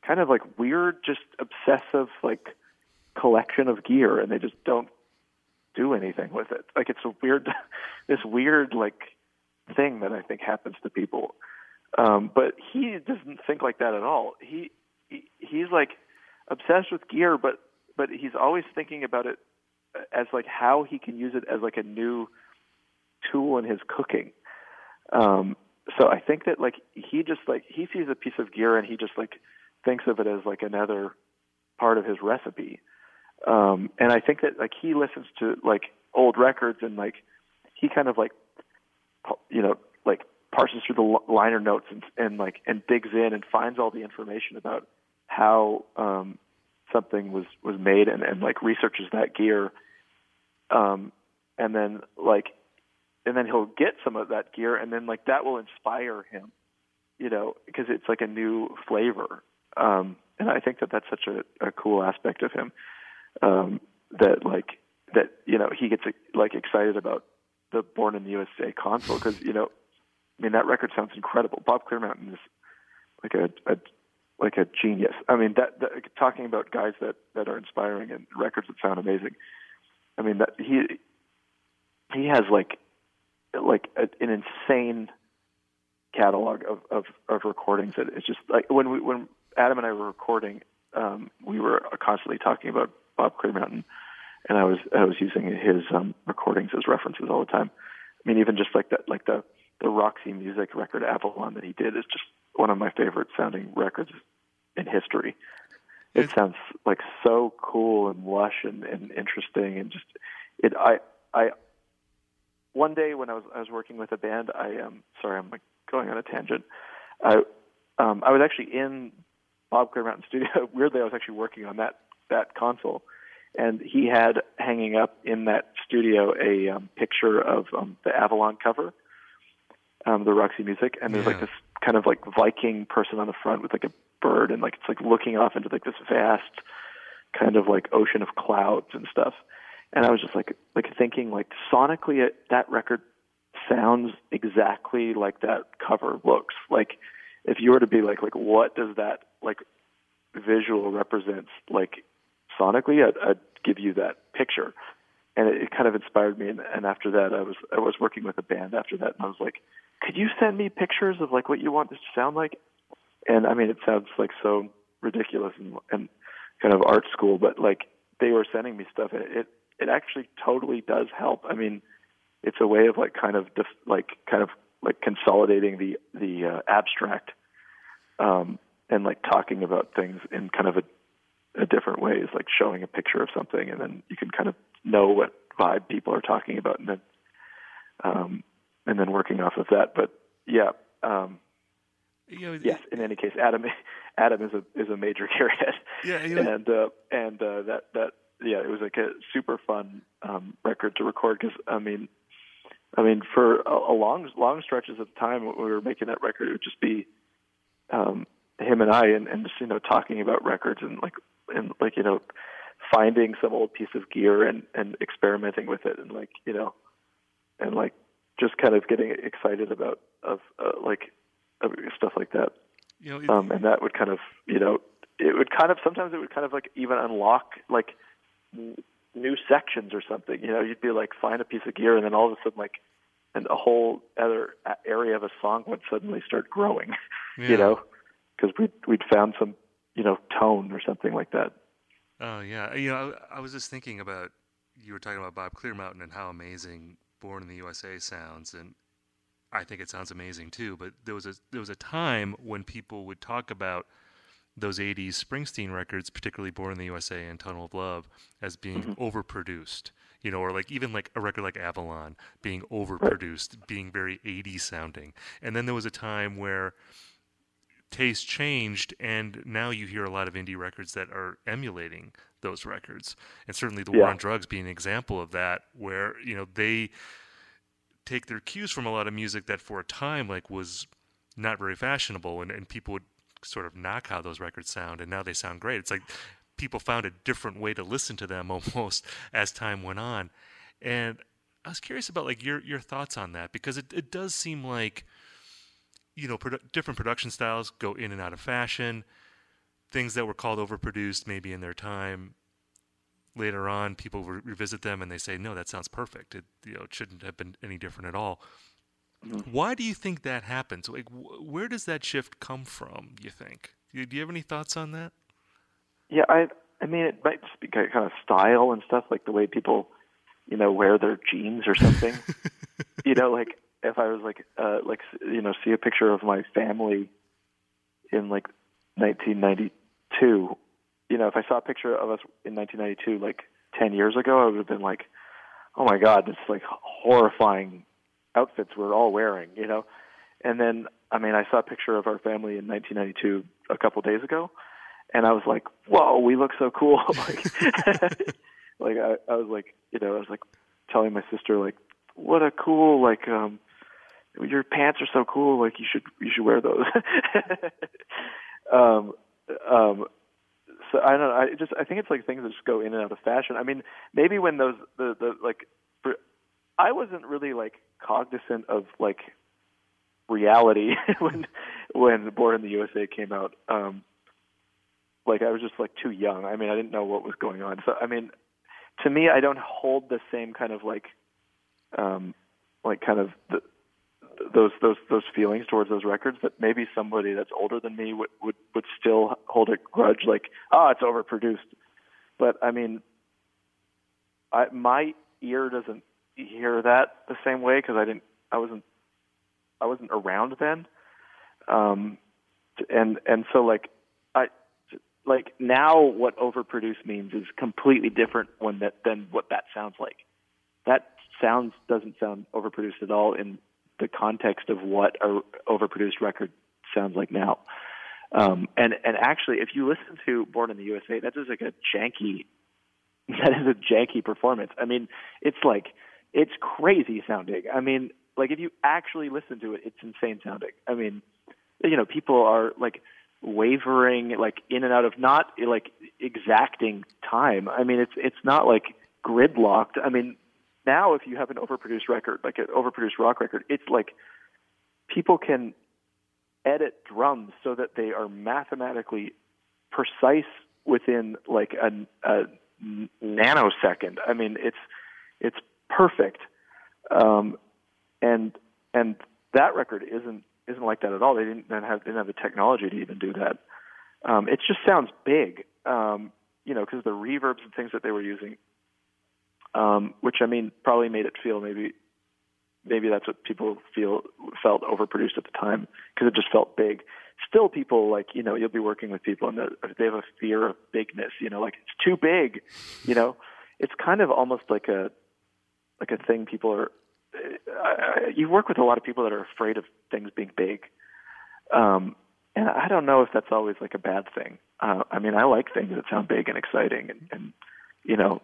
kind of like weird, just obsessive like collection of gear, and they just don't do anything with it. Like it's a weird, <laughs> this weird like thing that I think happens to people. Um, but he doesn't think like that at all. He, he he's like obsessed with gear, but but he's always thinking about it as like how he can use it as like a new tool in his cooking. Um, so I think that like he just like he sees a piece of gear and he just like thinks of it as like another part of his recipe. Um, and I think that like he listens to like old records and like he kind of like you know like parses through the liner notes and, and like and digs in and finds all the information about how um, something was was made and, and like researches that gear. Um, and then like and then he'll get some of that gear and then like that will inspire him you know because it's like a new flavor. Um, and I think that that's such a, a cool aspect of him um, that like that you know he gets like excited about the Born in the USA console because you know I mean that record sounds incredible. Bob Clearmountain is like a, a like a genius. I mean that, that talking about guys that that are inspiring and records that sound amazing. I mean that he he has like like a, an insane catalog of, of of recordings that it's just like when we when Adam and I were recording, um, we were constantly talking about Bob Clearmountain, and I was I was using his um, recordings as references all the time. I mean, even just like that, like the the Roxy Music record Avalon that he did is just one of my favorite sounding records in history. It sounds like so cool and lush and, and interesting and just it. I I one day when I was I was working with a band, I am um, sorry, I'm like going on a tangent. I um, I was actually in Bob Clearmountain studio. <laughs> Weirdly, I was actually working on that that console, and he had hanging up in that studio a um, picture of um, the Avalon cover, um, the Roxy Music, and there's yeah. like this kind of like Viking person on the front with like a bird, and like it's like looking off into like this vast kind of like ocean of clouds and stuff. And I was just like like thinking like sonically it, that record sounds exactly like that cover looks. Like if you were to be like like what does that like visual represents like sonically I'd, I'd give you that picture. And it, it kind of inspired me. And, and after that I was I was working with a band after that. And I was like could you send me pictures of like what you want this to sound like? And I mean it sounds like so ridiculous and, and kind of art school but like they were sending me stuff. And it it actually totally does help. I mean, it's a way of like kind of def- like kind of like consolidating the the uh, abstract um, and like talking about things in kind of a different ways, like showing a picture of something, and then you can kind of know what vibe people are talking about, and then um, and then working off of that. But yeah, um, you know, yes. In any case, Adam <laughs> Adam is a is a major <laughs> gearhead. Yeah, you know, and uh, and uh, that that yeah, it was like a super fun um, record to record because I mean, I mean for a, a long long stretches of time when we were making that record, it would just be um, him and I and, and just you know talking about records and like and like you know finding some old piece of gear and and experimenting with it and like you know and like just kind of getting excited about of uh, like uh, stuff like that. You know, it, um, and that would kind of you know it would kind of sometimes it would kind of like even unlock like new sections or something. You know, you'd be like find a piece of gear, and then all of a sudden, like, and a whole other area of a song would suddenly start growing. <laughs> Yeah. You know, because we we'd found some you know tone or something like that. Oh yeah, you know, I, I was just thinking about you were talking about Bob Clearmountain and how amazing Born in the USA sounds, and I think it sounds amazing too. But there was a there was a time when people would talk about those 80s Springsteen records, particularly Born in the USA and Tunnel of Love, as being mm-hmm. overproduced. You know, or like even like a record like Avalon being overproduced, being very 80s sounding. And then there was a time where taste changed, and now you hear a lot of indie records that are emulating those records. And certainly the yeah. War on Drugs being an example of that, where, you know, they take their cues from a lot of music that for a time like was not very fashionable and, and people would sort of knock how those records sound, and now they sound great. It's like people found a different way to listen to them <laughs> almost as time went on. And I was curious about like your your thoughts on that because it, it does seem like you know produ- different production styles go in and out of fashion. Things that were called overproduced maybe in their time later on people re- revisit them and they say no that sounds perfect it you know it shouldn't have been any different at all Mm-hmm. Why do you think that happens? Like, wh- where does that shift come from? You think? Do you, do you have any thoughts on that? Yeah, I I mean, it might be kind of style and stuff, like the way people, you know, wear their jeans or something. <laughs> you know, like if I was like, uh, like you know, see a picture of my family in like 1992, you know, if I saw a picture of us in 1992, like 10 years ago, I would have been like, oh my god, this like horrifying outfits we're all wearing, you know. And then, I mean, I saw a picture of our family in 1992 a couple days ago, and I was like, whoa, we look so cool. <laughs> like, <laughs> like I, I was like, you know, I was like telling my sister like, what a cool like um your pants are so cool like you should you should wear those <laughs> um um so I don't know. I just I think it's like things that just go in and out of fashion. I mean, maybe when those the the like, for, I wasn't really like cognizant of like reality <laughs> when when Born in the USA came out. Um, like I was just like too young. I mean, I didn't know what was going on. So I mean, to me, I don't hold the same kind of like, um, like kind of the, those those those feelings towards those records that maybe somebody that's older than me would would would still hold a grudge like ah oh, it's overproduced. But i mean i my ear doesn't hear that the same way because i didn't i wasn't i wasn't around then. Um and and so like i like now what overproduced means is completely different when that than what that sounds like. That sounds doesn't sound overproduced at all in the context of what a overproduced record sounds like now. Um, and and actually, if you listen to Born in the USA, that is like a janky, <laughs> that is a janky performance. I mean, it's like it's crazy sounding. I mean, like if you actually listen to it, it's insane sounding. I mean, you know, people are like wavering like in and out of not like exacting time. I mean, it's it's not like gridlocked. I mean, now if you have an overproduced record, like an overproduced rock record, it's like people can edit drums so that they are mathematically precise within like a, a nanosecond. I mean, it's it's perfect, um, and and that record isn't isn't like that at all. They didn't have didn't have the technology to even do that. Um, it just sounds big, um, you know, because the reverbs and things that they were using um, which I mean probably made it feel maybe maybe that's what people feel felt overproduced at the time because it just felt big. Still, people like you know you'll be working with people and they have a fear of bigness. You know, like it's too big. You know, it's kind of almost like a like a thing people are. Uh, you work with a lot of people that are afraid of things being big, um, and I don't know if that's always like a bad thing. Uh, I mean, I like things that sound big and exciting, and, and you know,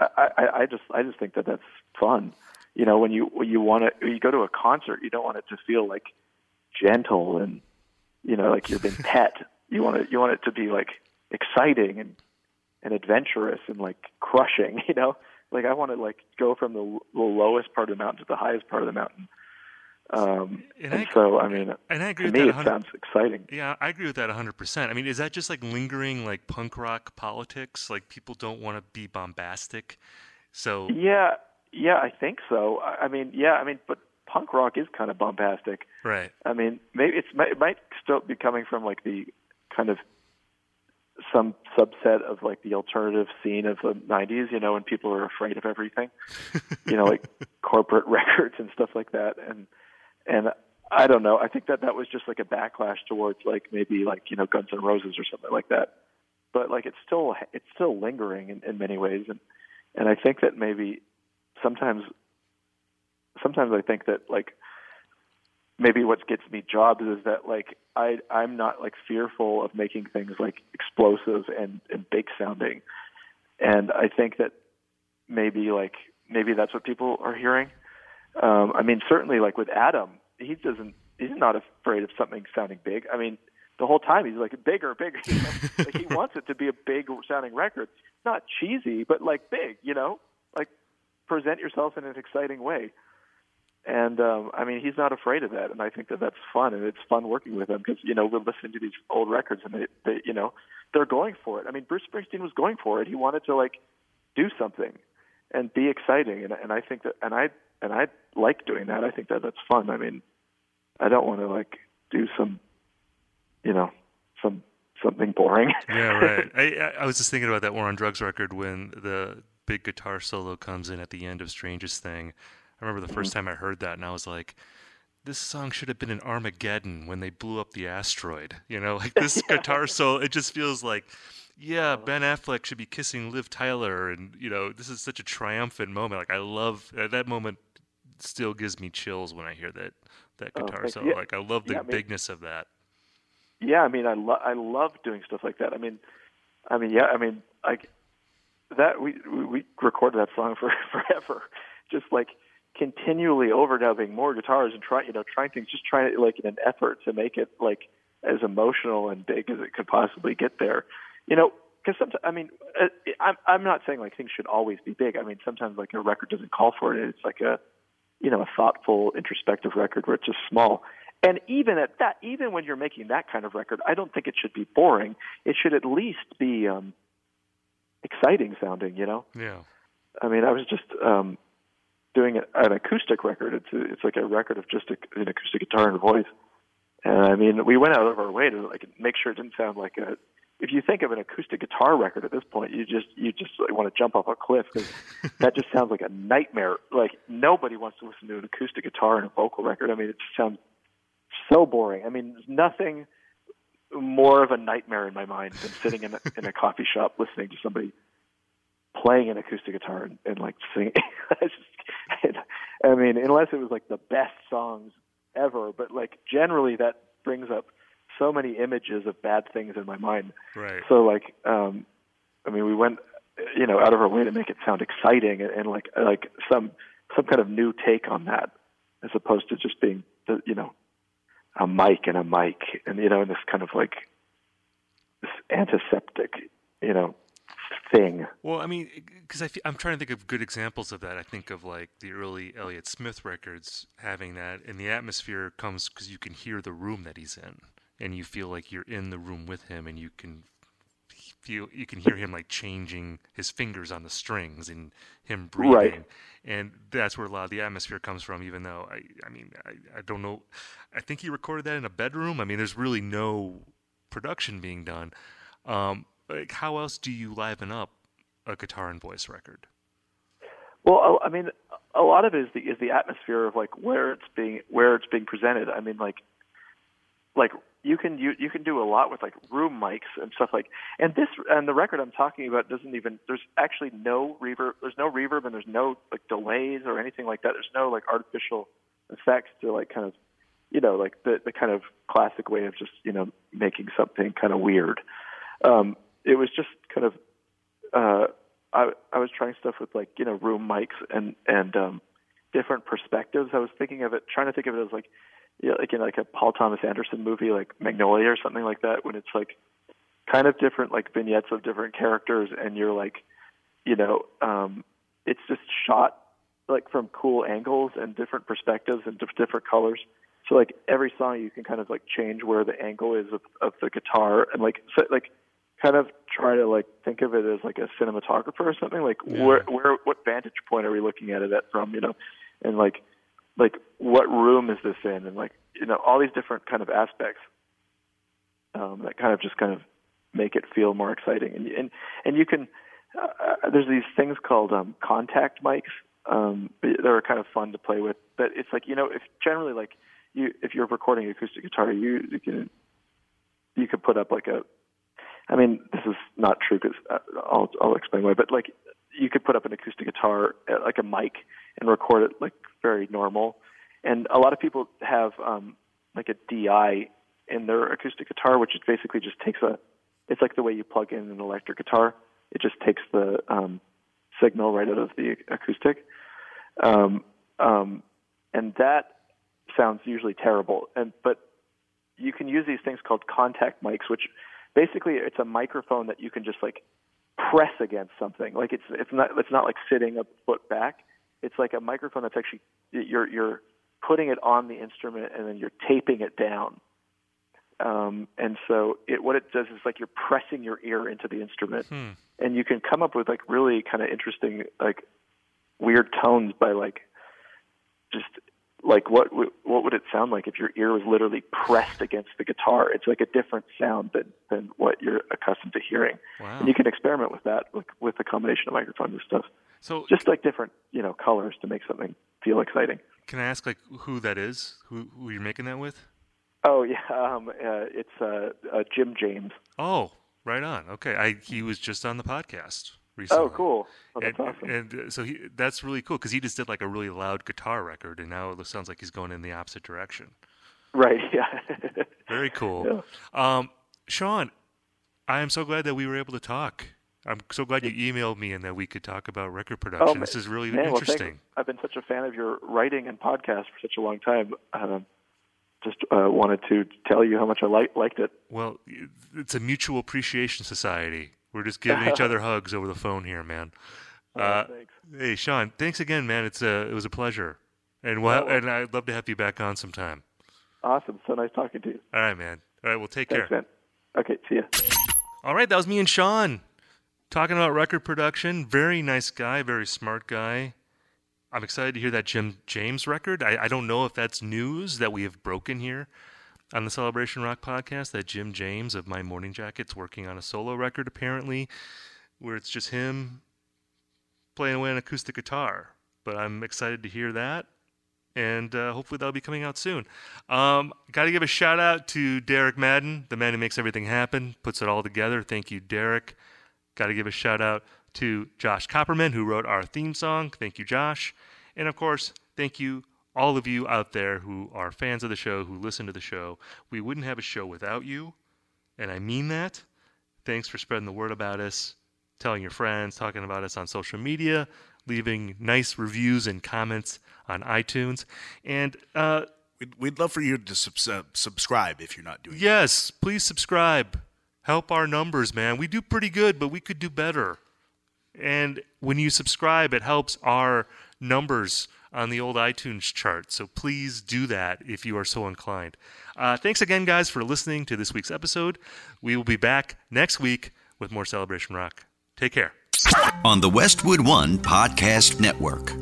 I, I just I just think that that's fun. You know, when you when you want to you go to a concert, you don't want it to feel like gentle and you know like you've been <laughs> pet. You want it you want it to be like exciting and and adventurous and like crushing. <laughs> You know, like I want to like go from the, the lowest part of the mountain to the highest part of the mountain. Um, and, and I, so, I mean, and I agree to me, it sounds exciting. Yeah, I agree with that 100%. I mean, is that just like lingering, like punk rock politics? Like people don't want to be bombastic. So yeah, yeah, I think so. I mean, yeah, I mean, but punk rock is kind of bombastic, right? I mean, maybe it's it might still be coming from like the kind of some subset of like the alternative scene of the 90s, you know, when people are afraid of everything, <laughs> you know, like corporate <laughs> records and stuff like that, and and I don't know. I think that that was just like a backlash towards like maybe like you know Guns N' Roses or something like that. But like it's still it's still lingering in, in many ways, and and I think that maybe sometimes sometimes I think that like maybe what gets me jobs is that like I I'm not like fearful of making things like explosive and and big sounding, and I think that maybe like maybe that's what people are hearing um, I mean, certainly, like with Adam, he doesn't. He's not afraid of something sounding big. I mean, the whole time he's like bigger, bigger. <laughs> You know? like he wants it to be a big sounding record, not cheesy, but like big. You know, like present yourself in an exciting way. And um, I mean, he's not afraid of that, and I think that that's fun, and it's fun working with him because you know we're listening to these old records, and they, they, you know, they're going for it. I mean, Bruce Springsteen was going for it. He wanted to like do something and be exciting, and and I think that, and I and I like doing that. I think that that's fun. I mean, I don't want to like do some, you know, some something boring. <laughs> yeah, right. I I was just thinking about that War on Drugs record when the big guitar solo comes in at the end of Strangest Thing. I remember the 1st mm-hmm. time I heard that, and I was like, this song should have been in Armageddon when they blew up the asteroid. <laughs> You know, like this <laughs> guitar solo, it just feels like, yeah, Ben Affleck should be kissing Liv Tyler, and you know, this is such a triumphant moment. Like I love uh, that moment. Still gives me chills when I hear that that Oh, guitar thank solo. you. Like I love the Yeah, I mean- bigness of that. Yeah, I mean, I lo- I love doing stuff like that. I mean, I mean, yeah, I mean, like that. We we, we recorded that song for <laughs> forever, just like continually overdubbing more guitars and trying, you know, trying things, just trying to like in an effort to make it like as emotional and big as it could possibly get there. You know, because sometimes, I mean, uh, I'm I'm not saying like things should always be big. I mean, sometimes like a record doesn't call for it. It's like a you know, a thoughtful, introspective record where it's just small. And even at that, even when you're making that kind of record, I don't think it should be boring. It should at least be um, exciting sounding. You know, Yeah. I mean, I was just um, doing an, acoustic record. It's a, it's like a record of just a, an acoustic guitar and voice. And I mean, we went out of our way to like make sure it didn't sound like a. If you think of an acoustic guitar record at this point, you just you just want to jump off a cliff because <laughs> that just sounds like a nightmare. Like nobody wants to listen to an acoustic guitar and a vocal record. I mean, it just sounds so boring. I mean, there's nothing more of a nightmare in my mind than sitting in a, in a coffee shop listening to somebody playing an acoustic guitar and, and like singing. <laughs> Just, I mean, unless it was like the best songs ever, but like generally that brings up so many images of bad things in my mind. Right. So like, um, I mean, we went, you know, out of our way to make it sound exciting and, and like like some some kind of new take on that, as opposed to just being the you know a mic and a mic and you know and this kind of like this antiseptic you know thing. Well, I mean, because I'm trying to think of good examples of that. I think of like the early Elliott Smith records having that, and the atmosphere comes because you can hear the room that he's in, and you feel like you're in the room with him, and you can feel you can hear him like changing his fingers on the strings and him breathing, Right. and that's where a lot of the atmosphere comes from. Even though I, I mean, I, I don't know, I think he recorded that in a bedroom. I mean, there's really no production being done. Um, like, how else do you liven up a guitar and voice record? Well, I mean, a lot of it is the is the atmosphere of like where it's being where it's being presented. I mean, like like you can you you can do a lot with like room mics and stuff like and this and the record I'm talking about doesn't even there's actually no reverb there's no reverb and there's no like delays or anything like that. There's no like artificial effects to like kind of you know like the the kind of classic way of just you know making something kind of weird. Um it was just kind of uh I I was trying stuff with like you know room mics and and um different perspectives. I was thinking of it trying to think of it as like yeah, like in like a Paul Thomas Anderson movie, like Magnolia or something like that, when it's like kind of different like vignettes of different characters, and you're like, you know, um, it's just shot like from cool angles and different perspectives and dif- different colors. So like every song, you can kind of like change where the angle is of, of the guitar, and like so, like kind of try to like think of it as like a cinematographer or something. Like Yeah. where where what vantage point are we looking at it at from? You know, and like like what room is this in? And like you know all these different kind of aspects um, that kind of just kind of make it feel more exciting. And and and you can uh, there's these things called um, contact mics um, they're kind of fun to play with. But it's like you know if generally like you if you're recording acoustic guitar you you can you could put up like a I mean this is not true because I'll I'll explain why but like you could put up an acoustic guitar uh, like a mic and record it like very normal. And a lot of people have um, like a DI in their acoustic guitar, which is basically just takes a. It's like the way you plug in an electric guitar. It just takes the um, signal right out of the acoustic, um, um, and that sounds usually terrible. And but you can use these things called contact mics, which basically it's a microphone that you can just like press against something. Like it's it's not it's not like sitting a foot back. It's like a microphone that's actually you're you're putting it on the instrument and then you're taping it down. Um, and so it what it does is like you're pressing your ear into the instrument, Hmm. and you can come up with like really kind of interesting like weird tones by like just like what w- what would it sound like if your ear was literally pressed against the guitar? It's like a different sound than than what you're accustomed to hearing. Wow. And you can experiment with that with, with a combination of microphones and stuff. So just like different you know colors to make something feel exciting. Can I ask like who that is? Who who you're making that with? Oh yeah, um, uh, it's uh, uh, Jim James. Oh, right on. Okay, I he was just on the podcast recently. Oh, cool. Oh, that's and, awesome. And uh, so he that's really cool because he just did like a really loud guitar record, and now it sounds like he's going in the opposite direction. Right. <laughs> Yeah. Very cool. Yeah. Um, Shawn, I am so glad that we were able to talk. I'm so glad you emailed me and that we could talk about record production. Oh, this is really man, interesting. Well, I've been such a fan of your writing and podcast for such a long time. Um, just uh, wanted to tell you how much I li- liked it. Well, it's a mutual appreciation society. We're just giving each <laughs> other hugs over the phone here, man. Oh, uh, thanks. Hey, Shawn, thanks again, man. It's a, it was a pleasure, and well, Oh. and I'd love to have you back on sometime. Awesome. So nice talking to you. All right, man. All right, well, take Thanks, care. man. Okay. See ya. All right, that was me and Shawn talking about record production. Very nice guy, very smart guy. I'm excited to hear that Jim James record. I, I don't know if that's news that we have broken here on the Celebration Rock podcast that Jim James of My Morning Jacket's working on a solo record apparently, where it's just him playing away on acoustic guitar. But I'm excited to hear that. And uh, hopefully that'll be coming out soon. Um, Got to give a shout out to Derek Madden, the man who makes everything happen, puts it all together. Thank you, Derek. Got to give a shout out to Josh Copperman, who wrote our theme song. Thank you, Josh. And of course, thank you, all of you out there who are fans of the show, who listen to the show. We wouldn't have a show without you, and I mean that. Thanks for spreading the word about us, telling your friends, talking about us on social media, leaving nice reviews and comments on iTunes. And uh, We'd, we'd love for you to sub- sub- subscribe if you're not doing yes, please subscribe. Help our numbers, man. We do pretty good, but we could do better. And when you subscribe, it helps our numbers on the old iTunes chart. So please do that if you are so inclined. Uh, thanks again, guys, for listening to this week's episode. We will be back next week with more Celebration Rock. Take care. on the Westwood One Podcast Network.